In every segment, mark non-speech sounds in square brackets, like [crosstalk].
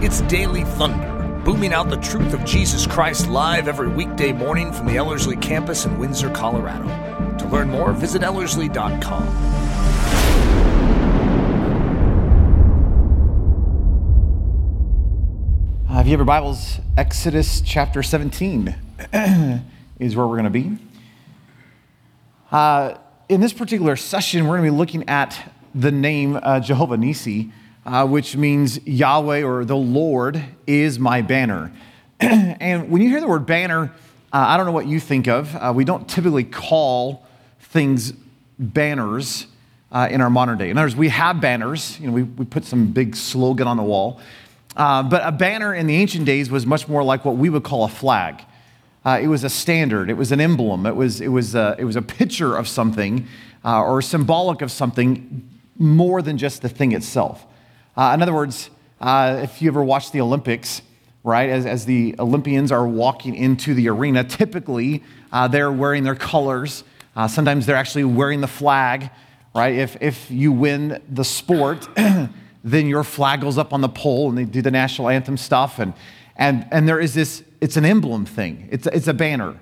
It's Daily Thunder, booming out the truth of Jesus Christ live every weekday morning from the Ellerslie campus in Windsor, Colorado. To learn more, visit Ellerslie.com. Uh, if you have your Bibles, Exodus chapter 17 [clears throat] is where we're going to be. Uh, in this particular session, we're going to be looking at the name uh, Jehovah Nissi, uh, which means Yahweh or the Lord is my banner. [clears throat] and when you hear the word banner, uh, I don't know what you think of. Uh, we don't typically call things banners uh, in our modern day. In other words, we have banners. You know, we, we put some big slogan on the wall. Uh, but a banner in the ancient days was much more like what we would call a flag. Uh, it was a standard, it was an emblem, it was, it was, a, it was a picture of something or symbolic of something more than just the thing itself. Uh, in other words, uh, if you ever watch the Olympics, right, as, as the Olympians are walking into the arena, typically uh, they're wearing their colors. sometimes they're actually wearing the flag, right? If, if you win the sport, [clears throat] then your flag goes up on the pole and they do the national anthem stuff. And, and, and there is this, it's an emblem thing, it's, it's a banner.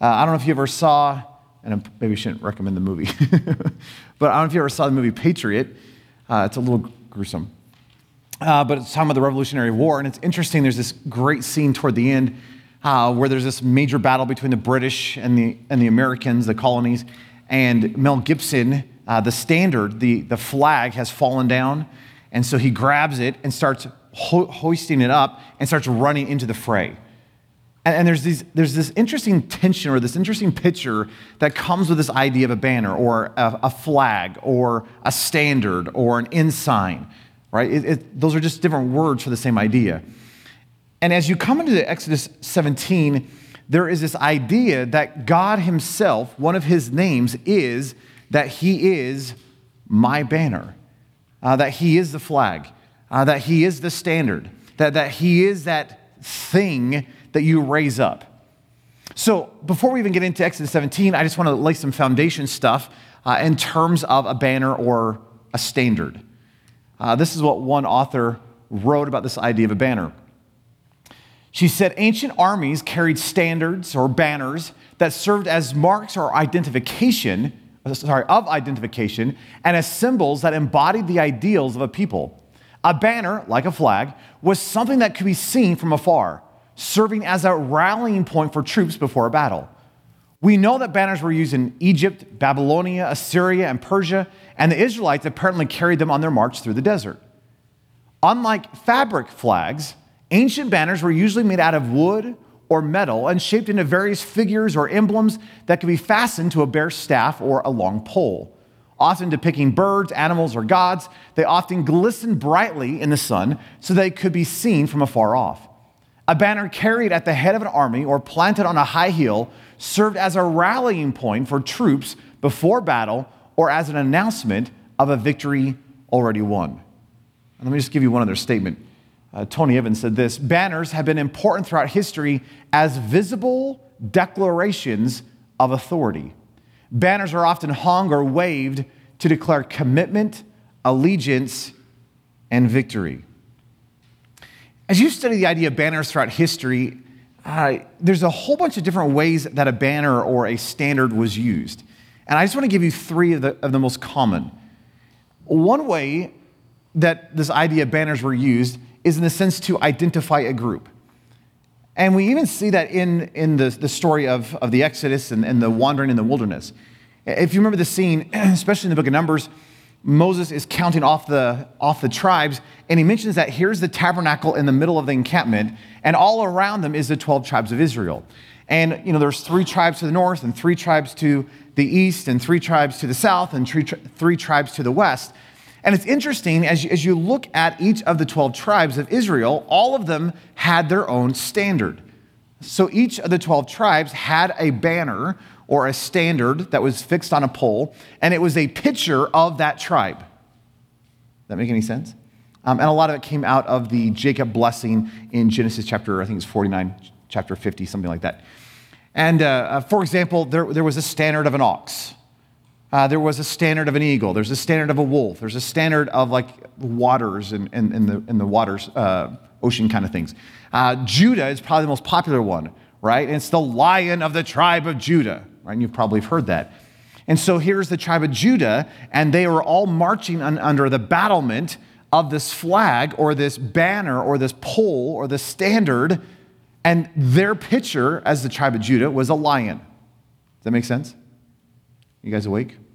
Uh, I don't know if you ever saw, and maybe I shouldn't recommend the movie, [laughs] but I don't know if you ever saw the movie Patriot. Uh, it's a little gruesome. Uh, but it's talking about the Revolutionary War. And it's interesting, there's this great scene toward the end uh, where there's this major battle between the British and the, and the Americans, the colonies. And Mel Gibson, uh, the standard, the, the flag has fallen down and so he grabs it and starts ho- hoisting it up and starts running into the fray. And, and there's, these, there's this interesting tension or this interesting picture that comes with this idea of a banner or a, a flag or a standard or an ensign, right? It, it, those are just different words for the same idea. And as you come into Exodus 17, there is this idea that God Himself, one of His names is that He is my banner uh, that He is the flag, uh, that He is the standard, that, that He is that thing that you raise up. So, before we even get into Exodus 17, I just want to lay some foundation stuff uh, in terms of a banner or a standard. Uh, this is what one author wrote about this idea of a banner. She said ancient armies carried standards or banners that served as marks or identification sorry, of identification and as symbols that embodied the ideals of a people. A banner, like a flag, was something that could be seen from afar, serving as a rallying point for troops before a battle. We know that banners were used in Egypt, Babylonia, Assyria, and Persia, and the Israelites apparently carried them on their march through the desert. Unlike fabric flags, ancient banners were usually made out of wood or metal and shaped into various figures or emblems that could be fastened to a bare staff or a long pole. Often depicting birds, animals, or gods, they often glistened brightly in the sun so they could be seen from afar off. A banner carried at the head of an army or planted on a high hill served as a rallying point for troops before battle or as an announcement of a victory already won. And let me just give you one other statement. Uh, Tony Evans said this Banners have been important throughout history as visible declarations of authority. Banners are often hung or waved to declare commitment, allegiance, and victory. As you study the idea of banners throughout history, uh, there's a whole bunch of different ways that a banner or a standard was used. And I just want to give you three of the, of the most common. One way that this idea of banners were used is in the sense to identify a group. And we even see that in, in the, the story of, of the Exodus and, and the wandering in the wilderness. If you remember the scene, [clears throat] especially in the book of Numbers, Moses is counting off the, off the tribes, and he mentions that here's the tabernacle in the middle of the encampment, and all around them is the 12 tribes of Israel. And, you know, there's three tribes to the north, and three tribes to the east, and three tribes to the south, and three, three tribes to the west. And it's interesting as you, as you look at each of the 12 tribes of Israel, all of them had their own standard. So each of the 12 tribes had a banner or a standard that was fixed on a pole, and it was a picture of that tribe. Does that make any sense? Um, and a lot of it came out of the Jacob blessing in Genesis chapter, I think it's 49, chapter 50, something like that. And uh, uh, for example, there, there was a standard of an ox Uh, there was a standard of an eagle. There's a standard of a wolf. There's a standard of like waters and, and, the, and the waters, uh, ocean kind of things. Uh, Judah is probably the most popular one, right? And it's the lion of the tribe of Judah, right? And you've probably heard that. And so here's the tribe of Judah, and they were all marching un- under the battlement of this flag or this banner or this pole or this standard. And their picture as the tribe of Judah was a lion. Does that make sense? You guys awake? [laughs]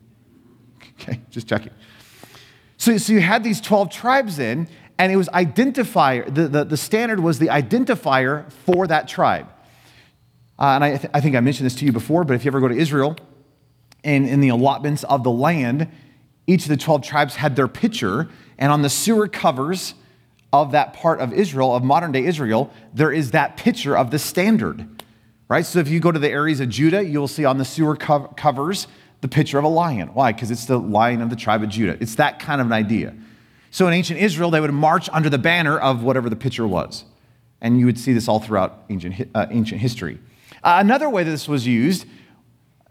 Okay, just checking. So, so you had these 12 tribes in, and it was identifier, the, the, the standard was the identifier for that tribe. Uh, and I, th- I think I mentioned this to you before, but if you ever go to Israel, and in the allotments of the land, each of the 12 tribes had their picture, and on the sewer covers of that part of Israel, of modern day Israel, there is that picture of the standard, right? So if you go to the areas of Judah, you'll see on the sewer co- covers the picture of a lion. Why? Because it's the lion of the tribe of Judah. It's that kind of an idea. So in ancient Israel, they would march under the banner of whatever the picture was. And you would see this all throughout ancient, uh, ancient history. Another way that this was used,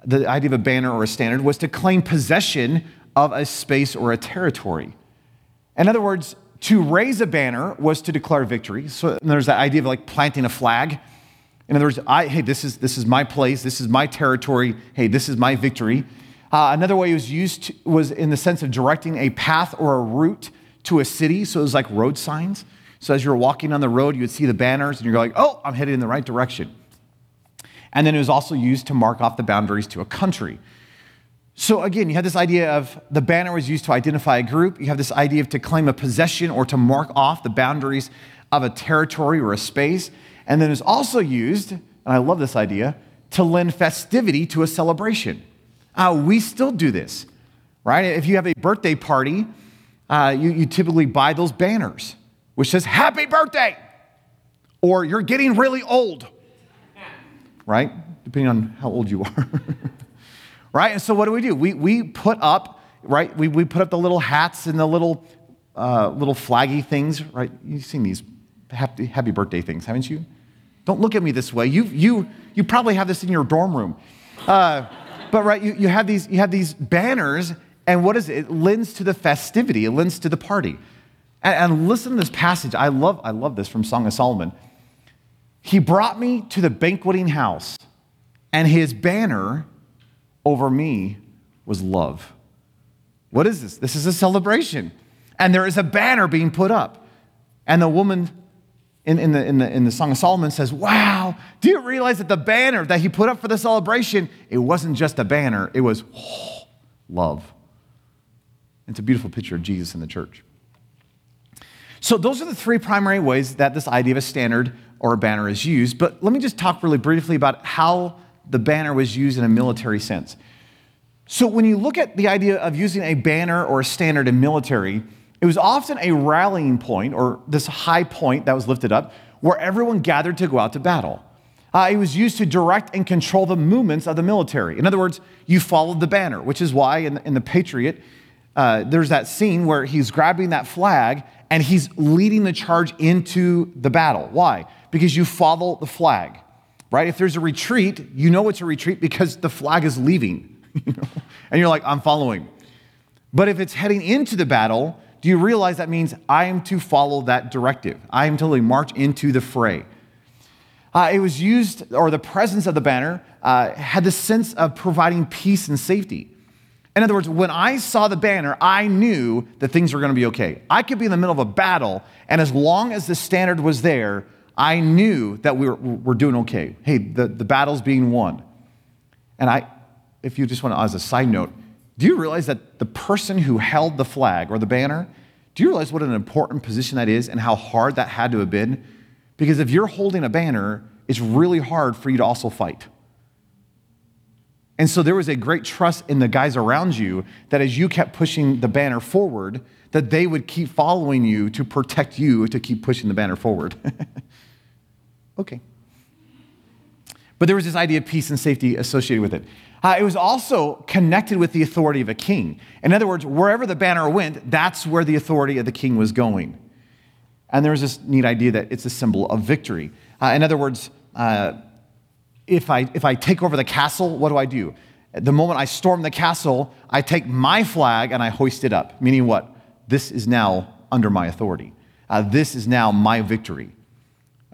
the idea of a banner or a standard, was to claim possession of a space or a territory. In other words, to raise a banner was to declare victory. So there's that idea of like planting a flag. In other words, I, hey, this is, this is my place, this is my territory, hey, this is my victory. Uh, another way it was used to, was in the sense of directing a path or a route to a city. So it was like road signs. So as you were walking on the road, you would see the banners and you're like, oh, I'm headed in the right direction. And then it was also used to mark off the boundaries to a country. So again, you have this idea of the banner was used to identify a group. You have this idea of to claim a possession or to mark off the boundaries of a territory or a space. And then it's also used, and I love this idea, to lend festivity to a celebration. Uh, we still do this, right? If you have a birthday party, uh, you, you typically buy those banners, which says, Happy birthday! Or you're getting really old, right? Depending on how old you [laughs] are. right? And so what do we do? We, we put up, right? We, we put up the little hats and the little, uh, little flaggy things, right? You've seen these happy, happy birthday things, haven't you? Don't look at me this way. You, you, you probably have this in your dorm room. Uh, but right, you, you, have these, you have these banners, and what is it? It lends to the festivity, it lends to the party. And, and listen to this passage. I love, I love this from Song of Solomon. He brought me to the banqueting house, and his banner over me was love. What is this? This is a celebration. And there is a banner being put up. And the woman in, in, the, in, the, in the Song of Solomon says, Wow, do you realize that the banner that he put up for the celebration, it wasn't just a banner, it was oh, [gasps] love. It's a beautiful picture of Jesus in the church. So, those are the three primary ways that this idea of a standard or a banner is used. But let me just talk really briefly about how the banner was used in a military sense. So, when you look at the idea of using a banner or a standard in military, it was often a rallying point or this high point that was lifted up where everyone gathered to go out to battle. Uh, it was used to direct and control the movements of the military. In other words, you followed the banner, which is why in, in the Patriot, uh, there's that scene where he's grabbing that flag and he's leading the charge into the battle. Why? Because you follow the flag, right? If there's a retreat, you know it's a retreat because the flag is leaving. [laughs] And you're like, I'm following. But if it's heading into the battle, do you realize that means I am to follow that directive? I am to march into the fray. Uh, it was used, or the presence of the banner uh, had the sense of providing peace and safety. In other words, when I saw the banner, I knew that things were going to be okay. I could be in the middle of a battle, and as long as the standard was there, I knew that we were, were doing okay. Hey, the, the battle's being won. And I, if you just want to, as a side note, do you realize that the person who held the flag or the banner, do you realize what an important position that is and how hard that had to have been? Because if you're holding a banner, it's really hard for you to also fight. And so there was a great trust in the guys around you that as you kept pushing the banner forward, that they would keep following you to protect you to keep pushing the banner forward. [laughs] okay. But there was this idea of peace and safety associated with it. Uh, it was also connected with the authority of a king. In other words, wherever the banner went, that's where the authority of the king was going. And there was this neat idea that it's a symbol of victory. Uh, in other words, uh, if, I, if I take over the castle, what do I do? the moment I storm the castle, I take my flag and I hoist it up. Meaning what? This is now under my authority. Uh, this is now my victory.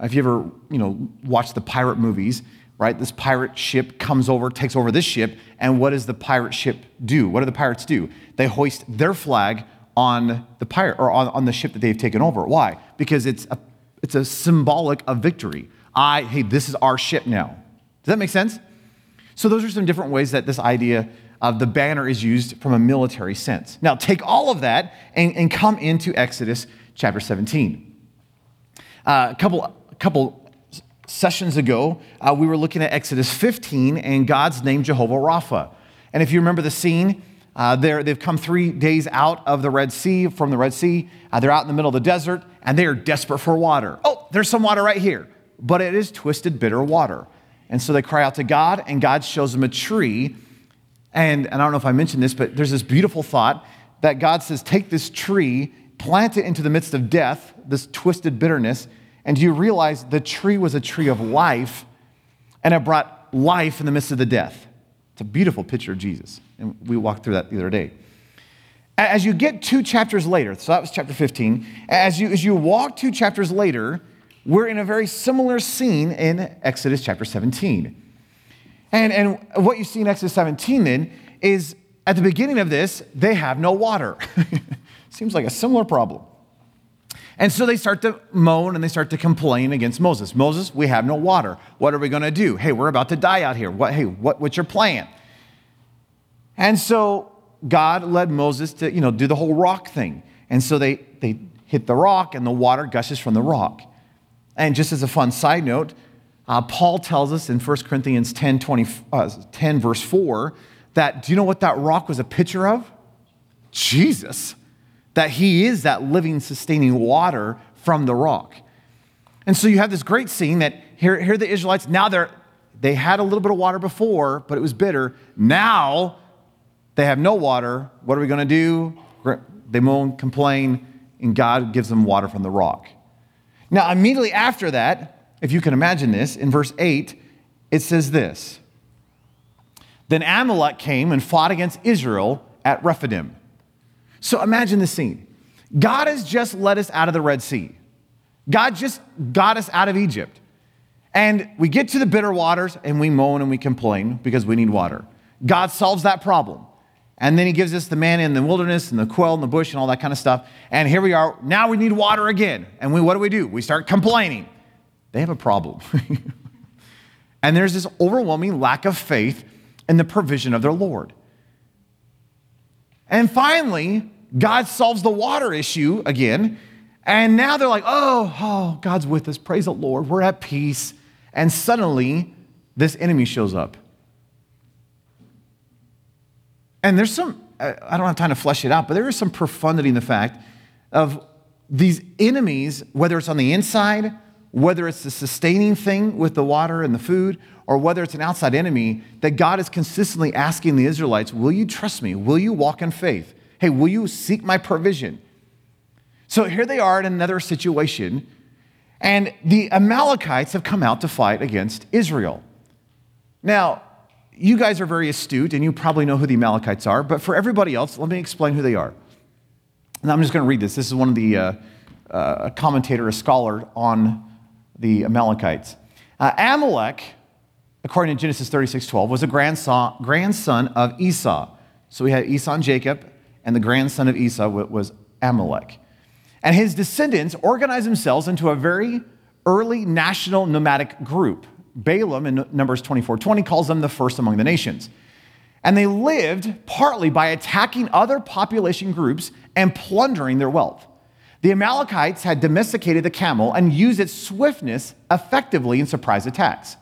If you ever, you know, watch the pirate movies, right? This pirate ship comes over, takes over this ship, and what does the pirate ship do? What do the pirates do? They hoist their flag on the pirate or on, on the ship that they've taken over. Why? Because it's a, it's a symbolic of victory. I, hey, this is our ship now. Does that make sense? So those are some different ways that this idea of the banner is used from a military sense. Now take all of that and, and come into Exodus chapter 17. Uh, a couple, couple sessions ago, uh, we were looking at Exodus 15 and God's name Jehovah Rapha. And if you remember the scene, uh, they've come three days out of the Red Sea, from the Red Sea. Uh, they're out in the middle of the desert and they are desperate for water. Oh, there's some water right here, but it is twisted, bitter water. And so they cry out to God, and God shows them a tree. And, and I don't know if I mentioned this, but there's this beautiful thought that God says, Take this tree, plant it into the midst of death, this twisted bitterness. And do you realize the tree was a tree of life, and it brought life in the midst of the death? It's a beautiful picture of Jesus. And we walked through that the other day. As you get two chapters later, so that was chapter 15, as you, as you walk two chapters later, we're in a very similar scene in Exodus chapter 17. And, and what you see in Exodus 17 then is at the beginning of this, they have no water. [laughs] Seems like a similar problem. And so they start to moan and they start to complain against Moses. Moses, we have no water. What are we going to do? Hey, we're about to die out here. What, hey, what, what's your plan? And so God led Moses to, you know, do the whole rock thing. And so they, they hit the rock and the water gushes from the rock. And just as a fun side note, uh, Paul tells us in 1 Corinthians 10, 20, uh, 10, verse 4, that do you know what that rock was a picture of? Jesus. That he is that living, sustaining water from the rock. And so you have this great scene that here, here the Israelites, now they're, they had a little bit of water before, but it was bitter. Now they have no water. What are we going to do? They moan, complain, and God gives them water from the rock. Now, immediately after that, if you can imagine this, in verse 8, it says this Then Amalek came and fought against Israel at Rephidim. So imagine the scene. God has just led us out of the Red Sea. God just got us out of Egypt. And we get to the bitter waters and we moan and we complain because we need water. God solves that problem. And then he gives us the man in the wilderness and the quail in the bush and all that kind of stuff. And here we are. Now we need water again. And we, what do we do? We start complaining. They have a problem. [laughs] and there's this overwhelming lack of faith in the provision of their Lord. And finally, God solves the water issue again. And now they're like, oh, oh, God's with us. Praise the Lord. We're at peace. And suddenly, this enemy shows up. And there's some, I don't have time to flesh it out, but there is some profundity in the fact of these enemies, whether it's on the inside, whether it's the sustaining thing with the water and the food, or whether it's an outside enemy, that God is consistently asking the Israelites, Will you trust me? Will you walk in faith? Hey, will you seek my provision? So here they are in another situation, and the Amalekites have come out to fight against Israel. Now, you guys are very astute and you probably know who the Amalekites are, but for everybody else, let me explain who they are. And I'm just going to read this. This is one of the uh, uh, commentator, a scholar on the Amalekites. Uh, Amalek, according to Genesis 36:12, was a grandson, grandson of Esau. So we had Esau and Jacob, and the grandson of Esau was Amalek. And his descendants organized themselves into a very early national nomadic group. Balaam in Numbers 24 20 calls them the first among the nations. And they lived partly by attacking other population groups and plundering their wealth. The Amalekites had domesticated the camel and used its swiftness effectively in surprise attacks.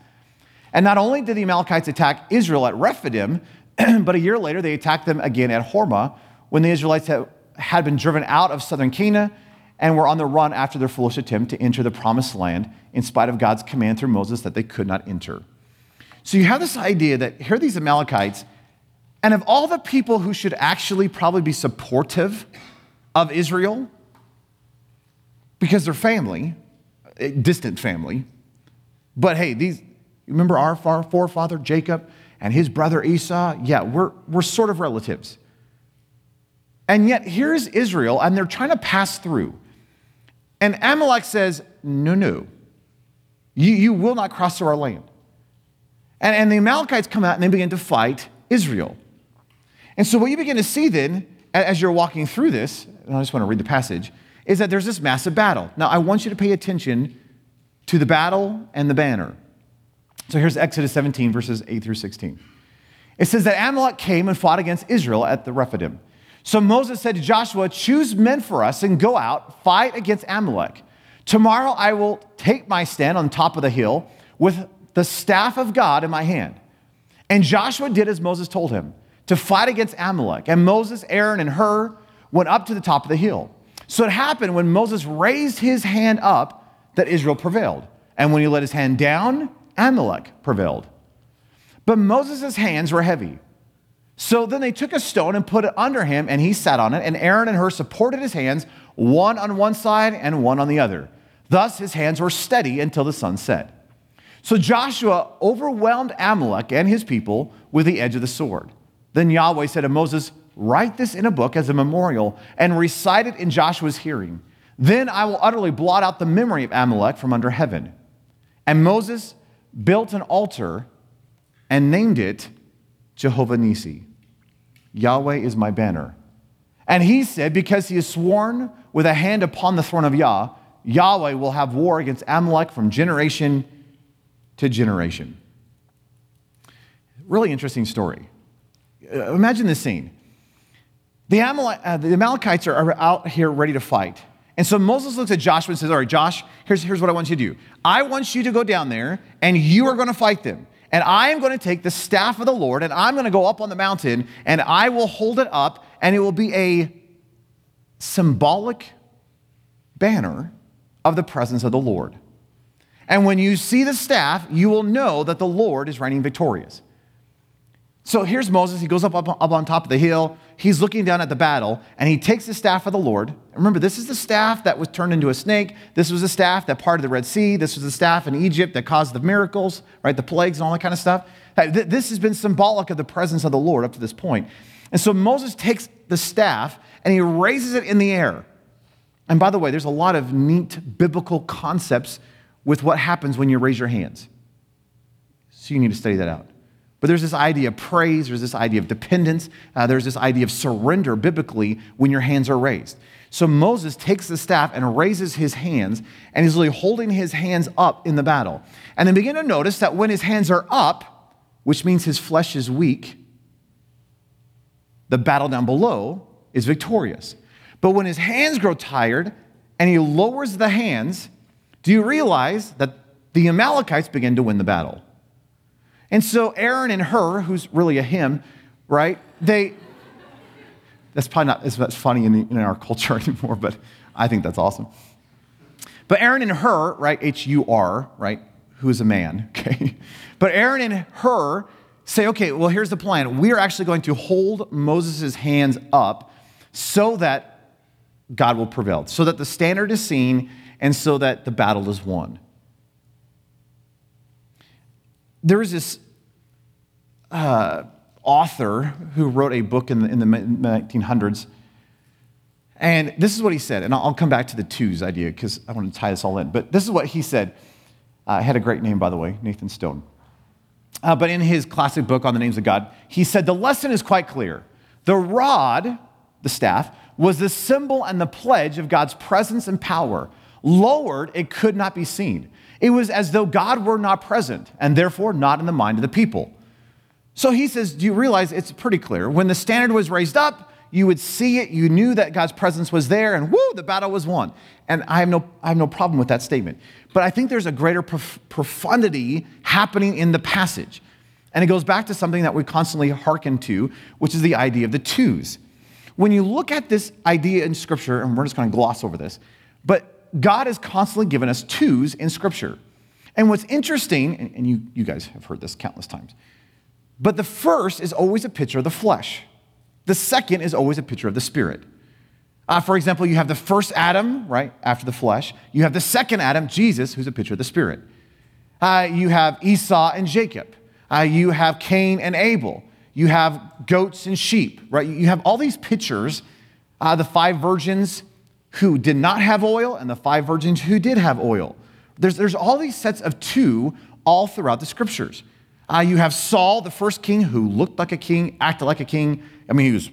And not only did the Amalekites attack Israel at Rephidim, [clears throat] but a year later they attacked them again at Hormah when the Israelites had been driven out of southern Canaan and were on the run after their foolish attempt to enter the promised land in spite of God's command through Moses that they could not enter. So you have this idea that here are these Amalekites, and of all the people who should actually probably be supportive of Israel, because they're family, eh, distant family, but hey, these remember our forefather Jacob and his brother Esau, yeah, we're, we're sort of relatives. And yet, here's Israel, and they're trying to pass through. And Amalek says, No, no, you, you will not cross through our land. And, and the Amalekites come out and they begin to fight Israel. And so, what you begin to see then, as you're walking through this, and I just want to read the passage, is that there's this massive battle. Now, I want you to pay attention to the battle and the banner. So here's Exodus 17, verses 8 through 16. It says that Amalek came and fought against Israel at the Rephidim. So Moses said to Joshua, Choose men for us and go out, fight against Amalek. Tomorrow I will take my stand on top of the hill with the staff of God in my hand. And Joshua did as Moses told him to fight against Amalek. And Moses, Aaron, and Hur went up to the top of the hill. So it happened when Moses raised his hand up that Israel prevailed. And when he let his hand down, Amalek prevailed. But Moses' hands were heavy. So then they took a stone and put it under him, and he sat on it. And Aaron and Hur supported his hands, one on one side and one on the other. Thus his hands were steady until the sun set. So Joshua overwhelmed Amalek and his people with the edge of the sword. Then Yahweh said to Moses, Write this in a book as a memorial and recite it in Joshua's hearing. Then I will utterly blot out the memory of Amalek from under heaven. And Moses built an altar and named it Jehovah Nissi. Yahweh is my banner. And he said, Because he has sworn with a hand upon the throne of Yah, Yahweh will have war against Amalek from generation to generation. Really interesting story. Uh, imagine this scene. The, Amalek, uh, the Amalekites are, are out here ready to fight. And so Moses looks at Joshua and says, All right, Josh, here's, here's what I want you to do. I want you to go down there and you are going to fight them. And I am going to take the staff of the Lord and I'm going to go up on the mountain and I will hold it up and it will be a symbolic banner of the presence of the Lord. And when you see the staff, you will know that the Lord is reigning victorious. So here's Moses. He goes up, up, up on top of the hill. He's looking down at the battle, and he takes the staff of the Lord. Remember, this is the staff that was turned into a snake. This was the staff that parted the Red Sea. This was the staff in Egypt that caused the miracles, right? The plagues and all that kind of stuff. This has been symbolic of the presence of the Lord up to this point. And so Moses takes the staff and he raises it in the air. And by the way, there's a lot of neat biblical concepts with what happens when you raise your hands. So you need to study that out. But there's this idea of praise, there's this idea of dependence, uh, there's this idea of surrender biblically when your hands are raised. So Moses takes the staff and raises his hands, and he's really holding his hands up in the battle. And then begin to notice that when his hands are up, which means his flesh is weak, the battle down below is victorious. But when his hands grow tired and he lowers the hands, do you realize that the Amalekites begin to win the battle? And so Aaron and her, who's really a him, right? They, that's probably not as funny in, the, in our culture [laughs] anymore, but I think that's awesome. But Aaron and her, right? H U R, right? Who is a man, [laughs] okay? But Aaron and her say, okay, well, here's the plan. We are actually going to hold Moses' hands up so that God will prevail, so that the standard is seen, and so that the battle is won there was this uh, author who wrote a book in the, in the 1900s. And this is what he said. And I'll come back to the twos idea because I want to tie this all in. But this is what he said. Uh, had a great name, by the way, Nathan Stone. Uh, but in his classic book on the names of God, he said the lesson is quite clear. The rod, the staff, was the symbol and the pledge of God's presence and power. Lowered, it could not be seen. It was as though God were not present and therefore not in the mind of the people. So he says, Do you realize it's pretty clear? When the standard was raised up, you would see it, you knew that God's presence was there, and whoo, the battle was won. And I have no, I have no problem with that statement. But I think there's a greater prof- profundity happening in the passage. And it goes back to something that we constantly hearken to, which is the idea of the twos. When you look at this idea in Scripture, and we're just going to gloss over this, but God has constantly given us twos in Scripture. And what's interesting, and you, you guys have heard this countless times, but the first is always a picture of the flesh, the second is always a picture of the spirit. Uh, for example, you have the first Adam, right, after the flesh. You have the second Adam, Jesus, who's a picture of the spirit. Uh, you have Esau and Jacob. Uh, you have Cain and Abel. You have goats and sheep, right? You have all these pictures. Uh, the five virgins who did not have oil and the five virgins who did have oil. There's, there's all these sets of two all throughout the scriptures. Uh, you have Saul, the first king, who looked like a king, acted like a king. I mean, he was,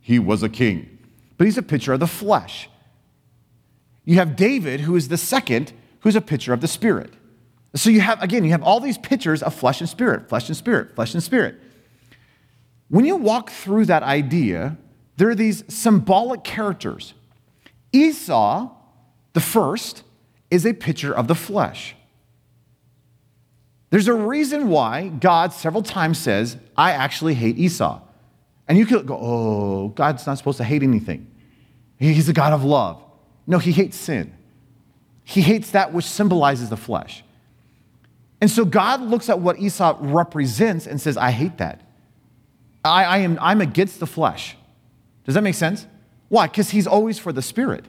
he was a king, but he's a picture of the flesh. You have David, who is the second, who's a picture of the spirit. So you have, again, you have all these pictures of flesh and spirit, flesh and spirit, flesh and spirit. When you walk through that idea, there are these symbolic characters. Esau, the first, is a picture of the flesh. There's a reason why God several times says, I actually hate Esau. And you could go, oh, God's not supposed to hate anything. He's a God of love. No, he hates sin. He hates that which symbolizes the flesh. And so God looks at what Esau represents and says, I hate that. I, I am, I'm against the flesh. Does that make sense? Why? Because he's always for the spirit.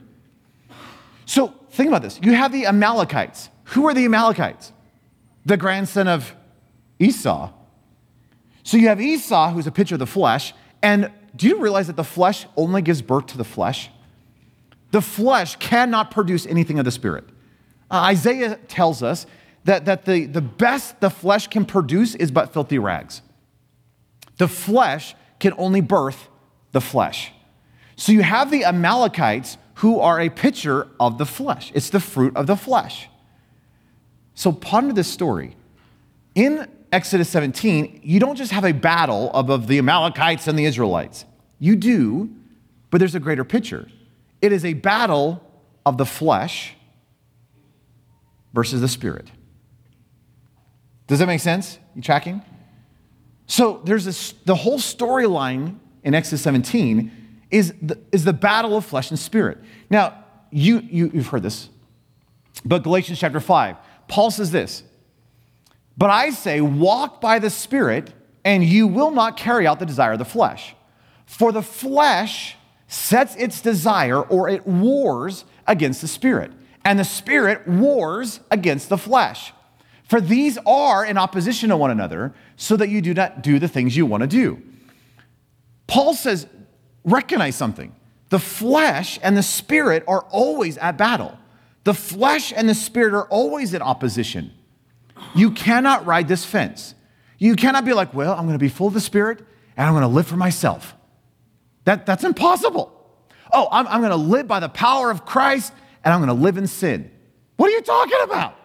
So think about this. You have the Amalekites. Who are the Amalekites? The grandson of Esau. So you have Esau, who's a picture of the flesh. And do you realize that the flesh only gives birth to the flesh? The flesh cannot produce anything of the spirit. Uh, Isaiah tells us that, that the, the best the flesh can produce is but filthy rags. The flesh can only birth the flesh. So you have the Amalekites who are a picture of the flesh. It's the fruit of the flesh. So ponder this story. In Exodus 17, you don't just have a battle of, the Amalekites and the Israelites. You do, but there's a greater picture. It is a battle of the flesh versus the spirit. Does that make sense? You tracking? So there's this, the whole storyline in Exodus 17 is the, is the battle of flesh and spirit. Now, you, you, you've heard this, but Galatians chapter 5, Paul says this But I say, walk by the Spirit, and you will not carry out the desire of the flesh. For the flesh sets its desire or it wars against the Spirit, and the Spirit wars against the flesh. For these are in opposition to one another, so that you do not do the things you want to do. Paul says, recognize something. The flesh and the spirit are always at battle. The flesh and the spirit are always in opposition. You cannot ride this fence. You cannot be like, well, I'm going to be full of the spirit and I'm going to live for myself. That, that's impossible. Oh, I'm, I'm going to live by the power of Christ and I'm going to live in sin. What are you talking about?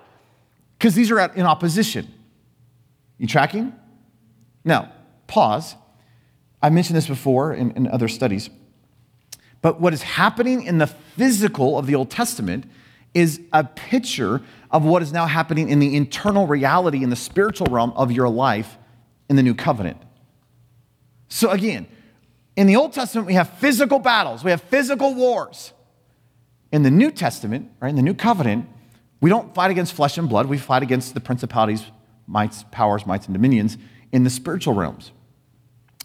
because these are at, in opposition. You tracking? Now, pause. I mentioned this before in, in other studies. But what is happening in the physical of the Old Testament is a picture of what is now happening in the internal reality in the spiritual realm of your life in the new covenant. So, again, in the Old Testament, we have physical battles, we have physical wars. In the New Testament, right, in the new covenant, we don't fight against flesh and blood, we fight against the principalities, mights, powers, mights, and dominions in the spiritual realms.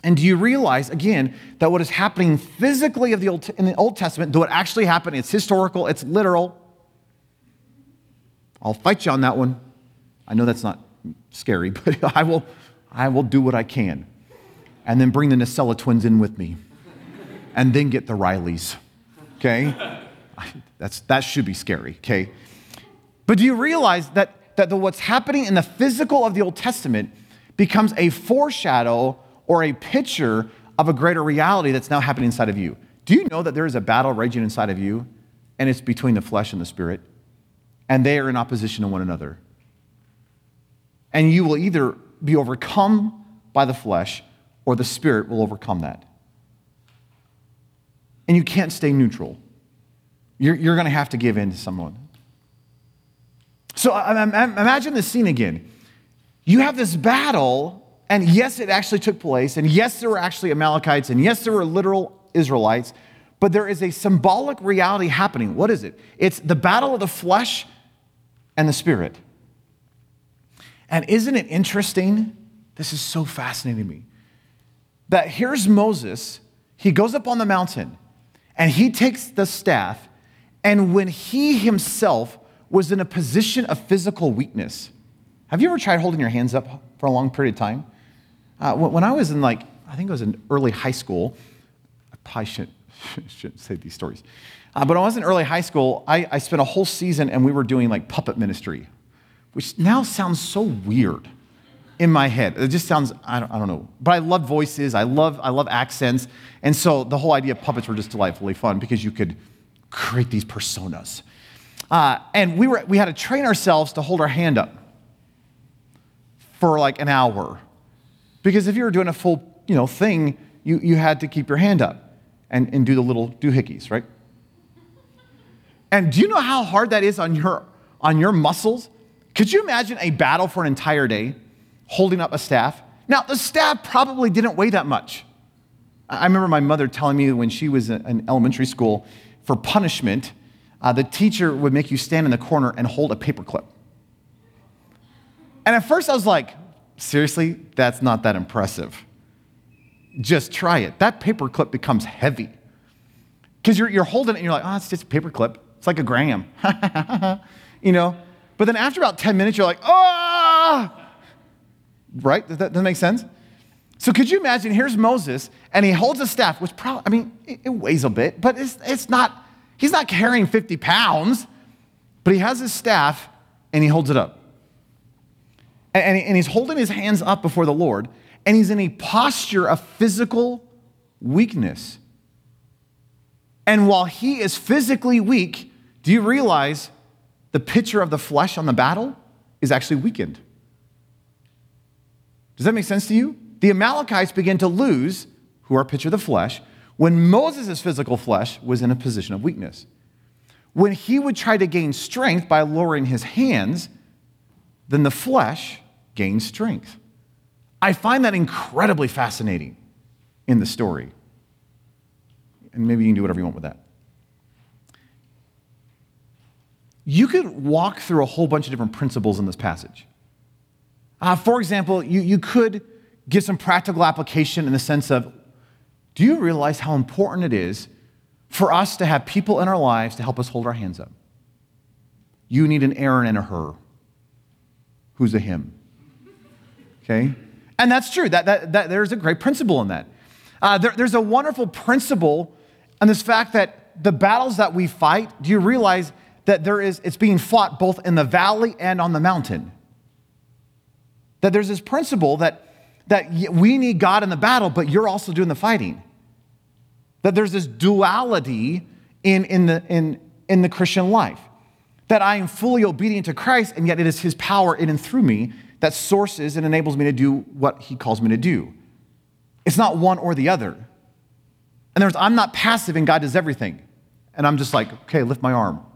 And do you realize, again, that what is happening physically of the Old, in the Old Testament, though it actually happened, it's historical, it's literal. I'll fight you on that one. I know that's not scary, [laughs] but I will, I will do what I can. And then bring the Nacella twins in with me. And then get the Rileys. Okay? [laughs] That's, that should be scary, okay? But do you realize that, that the, what's happening in the physical of the Old Testament becomes a foreshadow or a picture of a greater reality that's now happening inside of you? Do you know that there is a battle raging inside of you, and it's between the flesh and the spirit, and they are in opposition to one another? And you will either be overcome by the flesh, or the spirit will overcome that. And you can't stay neutral. You're, you're going to have to give in to someone. So um, um, imagine this scene again. You have this battle, and yes, it actually took place, and yes, there were actually Amalekites, and yes, there were literal Israelites, but there is a symbolic reality happening. What is it? It's the battle of the flesh and the spirit. And isn't it interesting? This is so fascinating to me. That here's Moses, he goes up on the mountain and he takes the staff, and when he himself was in a position of physical weakness. Have you ever tried holding your hands up for a long period of time? Uh, when I was in like, I think it was in early high school, I probably shouldn't, [laughs] shouldn't say these stories. Uh, but when I was in early high school, I, I spent a whole season and we were doing like puppet ministry, which now sounds so weird in my head. It just sounds, I don't, I don't know. But I love voices, I love, I love accents. And so the whole idea of puppets were just delightfully fun because you could create these personas. Uh, and we, were, we had to train ourselves to hold our hand up for like an hour. Because if you were doing a full you know, thing, you, you had to keep your hand up and, and do the little doohickeys, right? And do you know how hard that is on your, on your muscles? Could you imagine a battle for an entire day holding up a staff? Now, the staff probably didn't weigh that much. I remember my mother telling me when she was in elementary school, for punishment, uh, the teacher would make you stand in the corner and hold a paperclip. And at first I was like, seriously, that's not that impressive. Just try it. That paperclip becomes heavy. Because you're, you're holding it and you're like, oh, it's just a paperclip. It's like a gram. [laughs] you know? But then after about 10 minutes, you're like, oh! Right? Does that, does that make sense? So could you imagine, here's Moses, and he holds a staff, which probably, I mean, it, it weighs a bit, but it's, it's not, he's not carrying 50 pounds, but he has his staff and he holds it up. And, and he's holding his hands up before the Lord, and he's in a posture of physical weakness. And while he is physically weak, do you realize the picture of the flesh on the battle is actually weakened? Does that make sense to you? The Amalekites begin to lose, who are picture of the flesh, when Moses' physical flesh was in a position of weakness. When he would try to gain strength by lowering his hands, then the flesh gains strength. I find that incredibly fascinating in the story. And maybe you can do whatever you want with that. You could walk through a whole bunch of different principles in this passage. Uh, for example, you, you could give some practical application in the sense of do you realize how important it is for us to have people in our lives to help us hold our hands up? You need an Aaron and a her. Who's a him? Okay? And that's true. That, that, that there's a great principle in that. Uh, there, there's a wonderful principle in this fact that the battles that we fight, do you realize that there is, it's being fought both in the valley and on the mountain? That there's this principle that, that we need God in the battle, but you're also doing the fighting. That there's this duality in, in, the, in, in the Christian life. That I am fully obedient to Christ, and yet it is His power in and through me that sources and enables me to do what He calls me to do. It's not one or the other. And there's, I'm not passive and God does everything. And I'm just like, okay, lift my arm.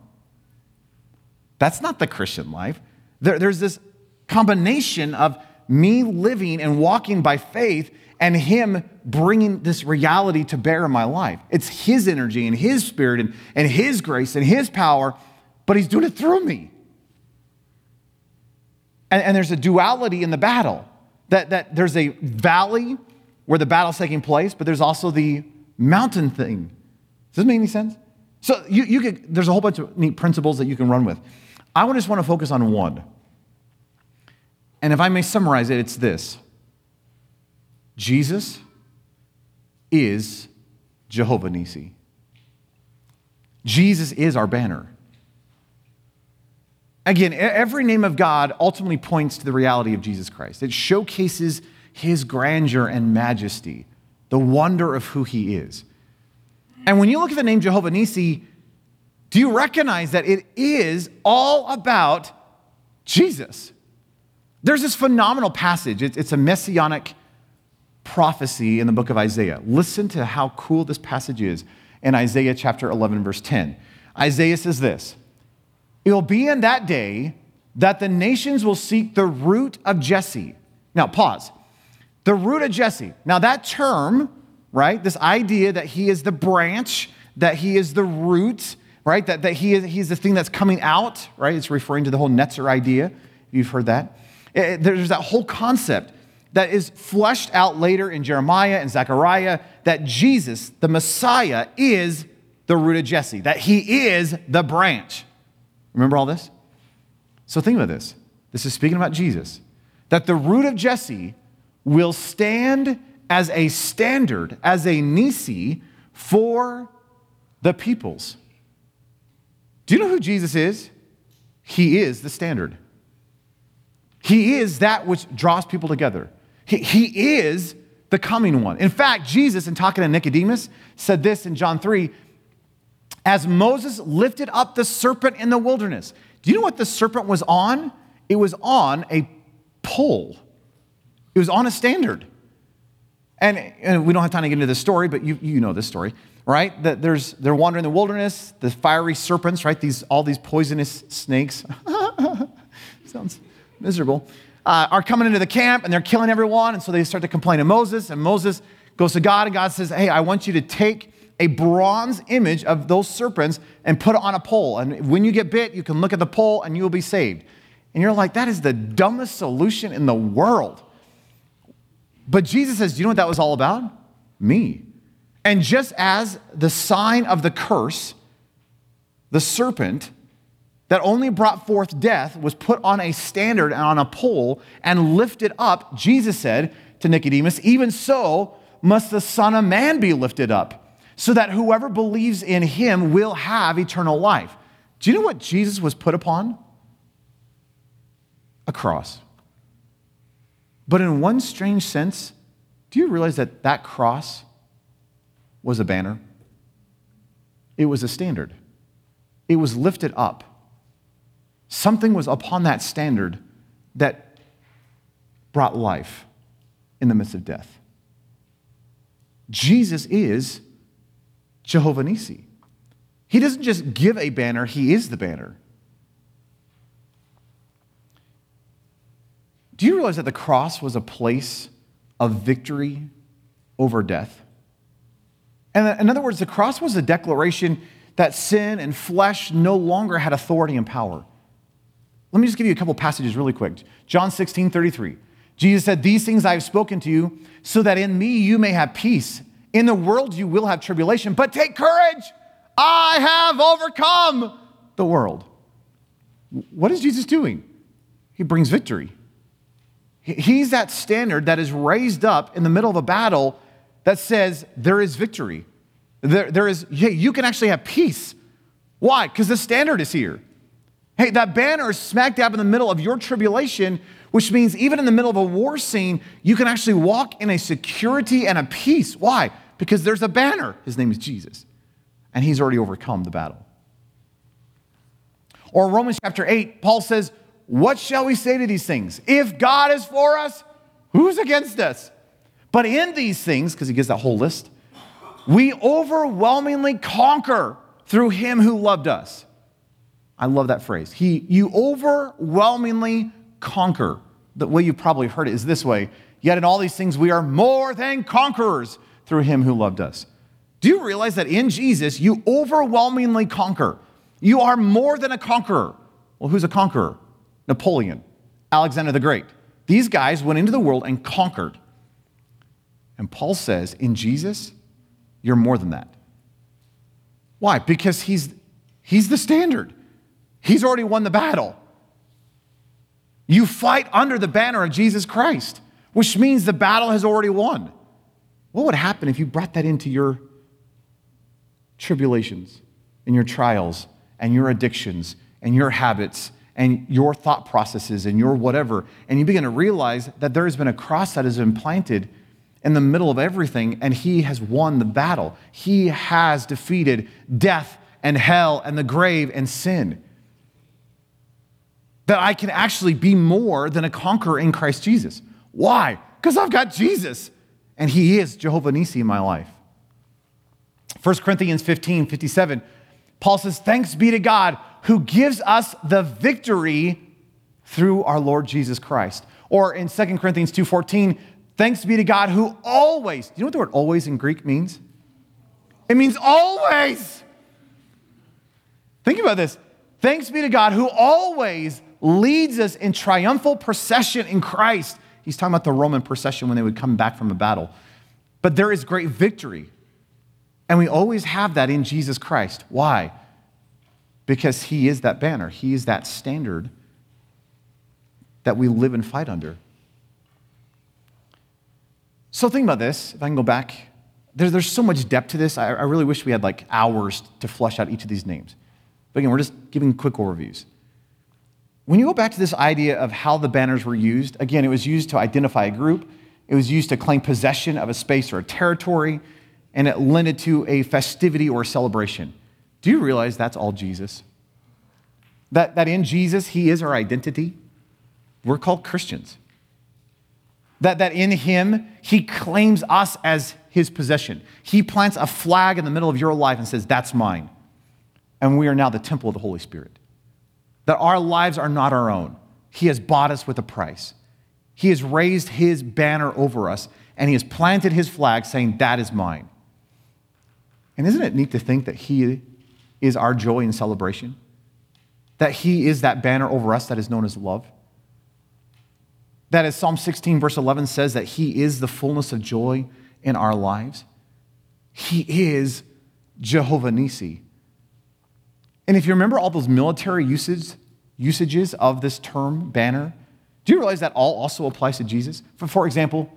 That's not the Christian life. There, there's this combination of me living and walking by faith and Him bringing this reality to bear in my life. It's His energy and His spirit and, and His grace and His power, but He's doing it through me. And, and there's a duality in the battle that, that there's a valley where the battle's taking place, but there's also the mountain thing. Does this make any sense? So you, you could, there's a whole bunch of neat principles that you can run with. I just want to focus on one. And if I may summarize it, it's this Jesus is Jehovah Nissi. Jesus is our banner. Again, every name of God ultimately points to the reality of Jesus Christ. It showcases his grandeur and majesty, the wonder of who he is. And when you look at the name Jehovah Nissi, do you recognize that it is all about Jesus? There's this phenomenal passage. It's a messianic prophecy in the book of Isaiah. Listen to how cool this passage is in Isaiah chapter 11, verse 10. Isaiah says this It will be in that day that the nations will seek the root of Jesse. Now, pause. The root of Jesse. Now, that term, right, this idea that he is the branch, that he is the root, right, that, that he is, he's the thing that's coming out, right, it's referring to the whole Netzer idea. You've heard that. It, there's that whole concept that is fleshed out later in Jeremiah and Zechariah that Jesus, the Messiah, is the root of Jesse, that he is the branch. Remember all this? So think about this. this is speaking about Jesus, that the root of Jesse will stand as a standard, as a Nissi for the peoples. Do you know who Jesus is? He is the standard. He is that which draws people together. He, he is the coming one. In fact, Jesus, in talking to Nicodemus, said this in John 3 as Moses lifted up the serpent in the wilderness. Do you know what the serpent was on? It was on a pole, it was on a standard. And, and we don't have time to get into this story, but you, you know this story, right? That there's they're wandering the wilderness, the fiery serpents, right? These all these poisonous snakes. [laughs] Sounds miserable. Uh, are coming into the camp and they're killing everyone, and so they start to complain to Moses, and Moses goes to God, and God says, "Hey, I want you to take a bronze image of those serpents and put it on a pole. And when you get bit, you can look at the pole and you will be saved. And you're like, that is the dumbest solution in the world. But Jesus says, Do you know what that was all about? Me. And just as the sign of the curse, the serpent that only brought forth death was put on a standard and on a pole and lifted up, Jesus said to Nicodemus, Even so must the Son of Man be lifted up so that whoever believes in him will have eternal life. Do you know what Jesus was put upon? A cross. But in one strange sense, do you realize that that cross was a banner? It was a standard. It was lifted up. Something was upon that standard that brought life in the midst of death. Jesus is Jehovah Nissi. He doesn't just give a banner, he is the banner. Do you realize that the cross was a place of victory over death? And in other words, the cross was a declaration that sin and flesh no longer had authority and power. Let me just give you a couple passages really quick. John 16, 33. Jesus said, These things I have spoken to you, so that in me you may have peace. In the world you will have tribulation, but take courage. I have overcome the world. What is Jesus doing? He brings victory. He's that standard that is raised up in the middle of a battle that says there is victory. There, there is, hey, you can actually have peace. Why? Because the standard is here. Hey, that banner is smack dab in the middle of your tribulation, which means even in the middle of a war scene, you can actually walk in a security and a peace. Why? Because there's a banner. His name is Jesus, and he's already overcome the battle. Or Romans chapter 8, Paul says, What shall we say to these things? If God is for us, who's against us? But in these things, because he gives that whole list, we overwhelmingly conquer through him who loved us. I love that phrase. He, you overwhelmingly conquer. The way you probably heard it is this way Yet in all these things, we are more than conquerors through him who loved us. Do you realize that in Jesus, you overwhelmingly conquer? You are more than a conqueror. Well, who's a conqueror? Napoleon, Alexander the Great. These guys went into the world and conquered. And Paul says, in Jesus, you're more than that. Why? Because he's, he's the standard. He's already won the battle. You fight under the banner of Jesus Christ, which means the battle has already won. What would happen if you brought that into your tribulations and your trials and your addictions and your habits and your thought processes and your whatever, and you begin to realize that there has been a cross that has been planted in the middle of everything, and He has won the battle. He has defeated death and hell and the grave and sin. That I can actually be more than a conqueror in Christ Jesus. Why? Because I've got Jesus, and He is Jehovah Nissi in my life. 1 Corinthians 15 57, Paul says, Thanks be to God who gives us the victory through our Lord Jesus Christ. Or in 2 Corinthians 2:14, thanks be to God who always, do you know what the word always in Greek means? It means always. Think about this. Thanks be to God who always leads us in triumphal procession in Christ. He's talking about the Roman procession when they would come back from a battle. But there is great victory. And we always have that in Jesus Christ. Why? Because he is that banner, he is that standard that we live and fight under. So think about this. If I can go back, there's, there's so much depth to this. I, I really wish we had like hours to flush out each of these names. But again, we're just giving quick overviews. When you go back to this idea of how the banners were used, again, it was used to identify a group, it was used to claim possession of a space or a territory, and it lended to a festivity or a celebration. Do you realize that's all Jesus? That, that in Jesus, He is our identity? We're called Christians. That, that in Him, He claims us as His possession. He plants a flag in the middle of your life and says, That's mine. And we are now the temple of the Holy Spirit. That our lives are not our own. He has bought us with a price. He has raised His banner over us, and He has planted His flag saying, That is mine. And isn't it neat to think that He is our joy and celebration? That He is that banner over us that is known as love? That as Psalm 16, verse 11 says, that He is the fullness of joy in our lives? He is Jehovah Nissi. And if you remember all those military usage, usages of this term banner, do you realize that all also applies to Jesus? For, for example,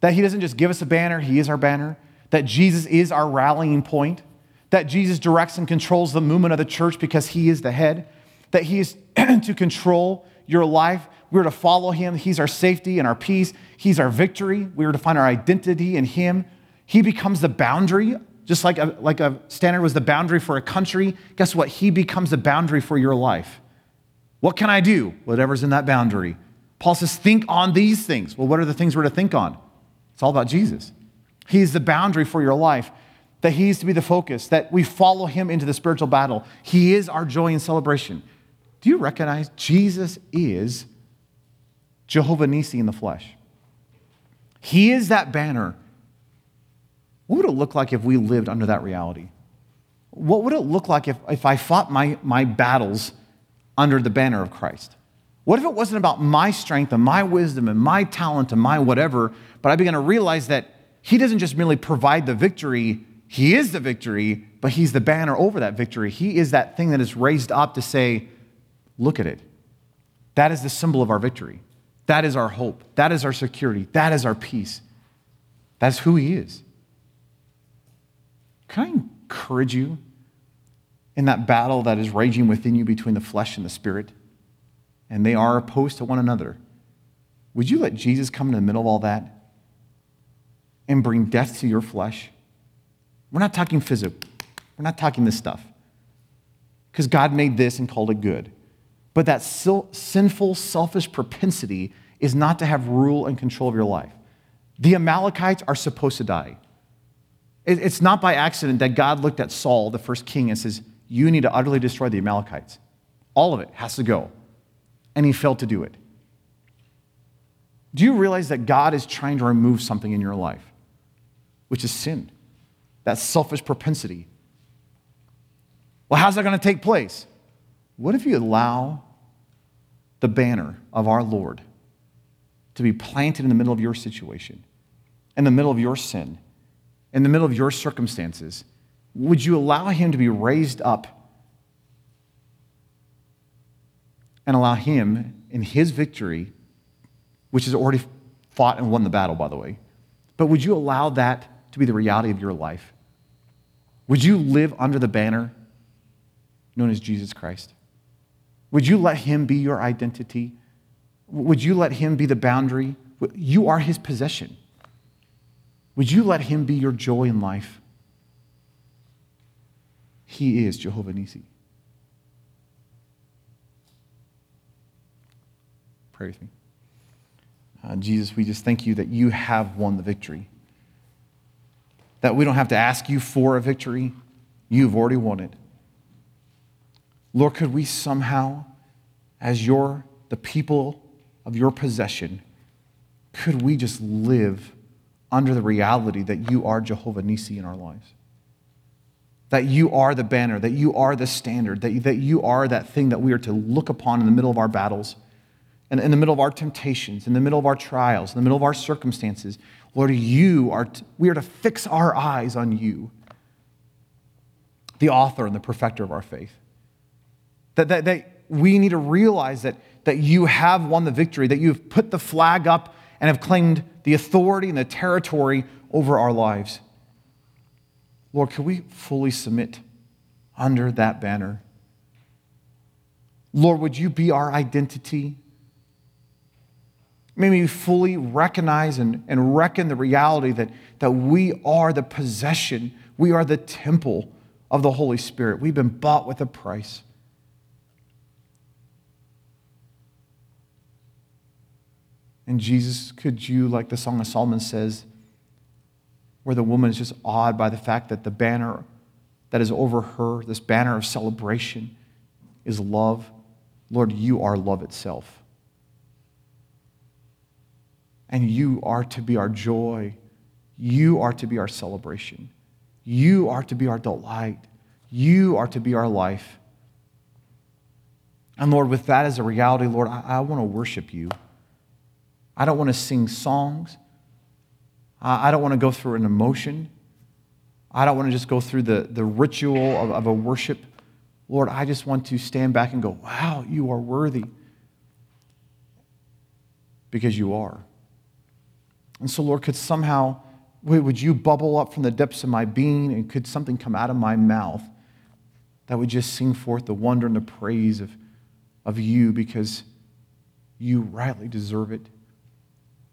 that He doesn't just give us a banner, He is our banner, that Jesus is our rallying point, that Jesus directs and controls the movement of the church because He is the head, that He is [clears throat] to control your life. We're to follow Him. He's our safety and our peace, He's our victory. We are to find our identity in Him. He becomes the boundary just like a, like a standard was the boundary for a country, guess what? He becomes the boundary for your life. What can I do? Whatever's in that boundary. Paul says, think on these things. Well, what are the things we're to think on? It's all about Jesus. He's the boundary for your life, that He's to be the focus, that we follow Him into the spiritual battle. He is our joy and celebration. Do you recognize Jesus is Jehovah Nissi in the flesh? He is that banner what would it look like if we lived under that reality? What would it look like if, if I fought my, my battles under the banner of Christ? What if it wasn't about my strength and my wisdom and my talent and my whatever, but I began to realize that He doesn't just merely provide the victory, He is the victory, but He's the banner over that victory. He is that thing that is raised up to say, look at it. That is the symbol of our victory. That is our hope. That is our security. That is our peace. That's who He is. Can I encourage you in that battle that is raging within you between the flesh and the spirit? And they are opposed to one another. Would you let Jesus come in the middle of all that and bring death to your flesh? We're not talking physical, we're not talking this stuff. Because God made this and called it good. But that sinful, selfish propensity is not to have rule and control of your life. The Amalekites are supposed to die. It's not by accident that God looked at Saul, the first king, and says, You need to utterly destroy the Amalekites. All of it has to go. And he failed to do it. Do you realize that God is trying to remove something in your life, which is sin, that selfish propensity? Well, how's that going to take place? What if you allow the banner of our Lord to be planted in the middle of your situation, in the middle of your sin? In the middle of your circumstances, would you allow him to be raised up and allow him in his victory, which has already fought and won the battle, by the way, but would you allow that to be the reality of your life? Would you live under the banner known as Jesus Christ? Would you let him be your identity? Would you let him be the boundary? You are his possession. Would you let him be your joy in life? He is Jehovah Nissi. Pray with me. Uh, Jesus, we just thank you that you have won the victory. That we don't have to ask you for a victory, you've already won it. Lord, could we somehow, as your the people of your possession, could we just live under the reality that you are Jehovah Nissi in our lives. That you are the banner, that you are the standard, that you, that you are that thing that we are to look upon in the middle of our battles, and in the middle of our temptations, in the middle of our trials, in the middle of our circumstances. Lord, you are, t- we are to fix our eyes on you, the author and the perfecter of our faith. That, that, that we need to realize that, that you have won the victory, that you've put the flag up and have claimed the authority and the territory over our lives. Lord, can we fully submit under that banner? Lord, would you be our identity? May we fully recognize and, and reckon the reality that, that we are the possession, we are the temple of the Holy Spirit. We've been bought with a price. And Jesus, could you, like the Song of Solomon says, where the woman is just awed by the fact that the banner that is over her, this banner of celebration, is love. Lord, you are love itself. And you are to be our joy. You are to be our celebration. You are to be our delight. You are to be our life. And Lord, with that as a reality, Lord, I, I want to worship you. I don't want to sing songs. I, don't want to go through an emotion. I don't want to just go through the, the ritual of, of a worship. Lord, I just want to stand back and go, wow, you are worthy. Because you are. And so, Lord, could somehow, would you bubble up from the depths of my being and could something come out of my mouth that would just sing forth the wonder and the praise of, of you because you rightly deserve it,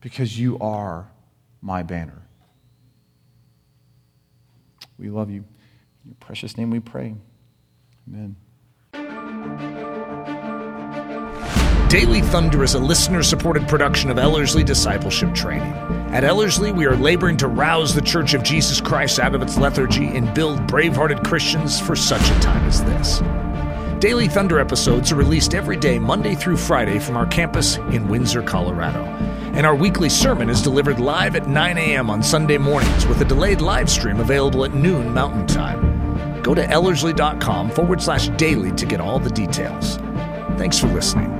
because you are my banner. We love you. In your precious name we pray. Amen. Daily Thunder is a listener supported production of Ellerslie Discipleship Training. At Ellerslie, we are laboring to rouse the Church of Jesus Christ out of its lethargy and build brave hearted Christians for such a time as this. Daily Thunder episodes are released every day, Monday through Friday, from our campus in Windsor, Colorado. And our weekly sermon is delivered live at 9 a.m. on Sunday mornings with a delayed live stream available at noon Mountain Time. Go to ellerslie.com forward slash daily to get all the details. Thanks for listening.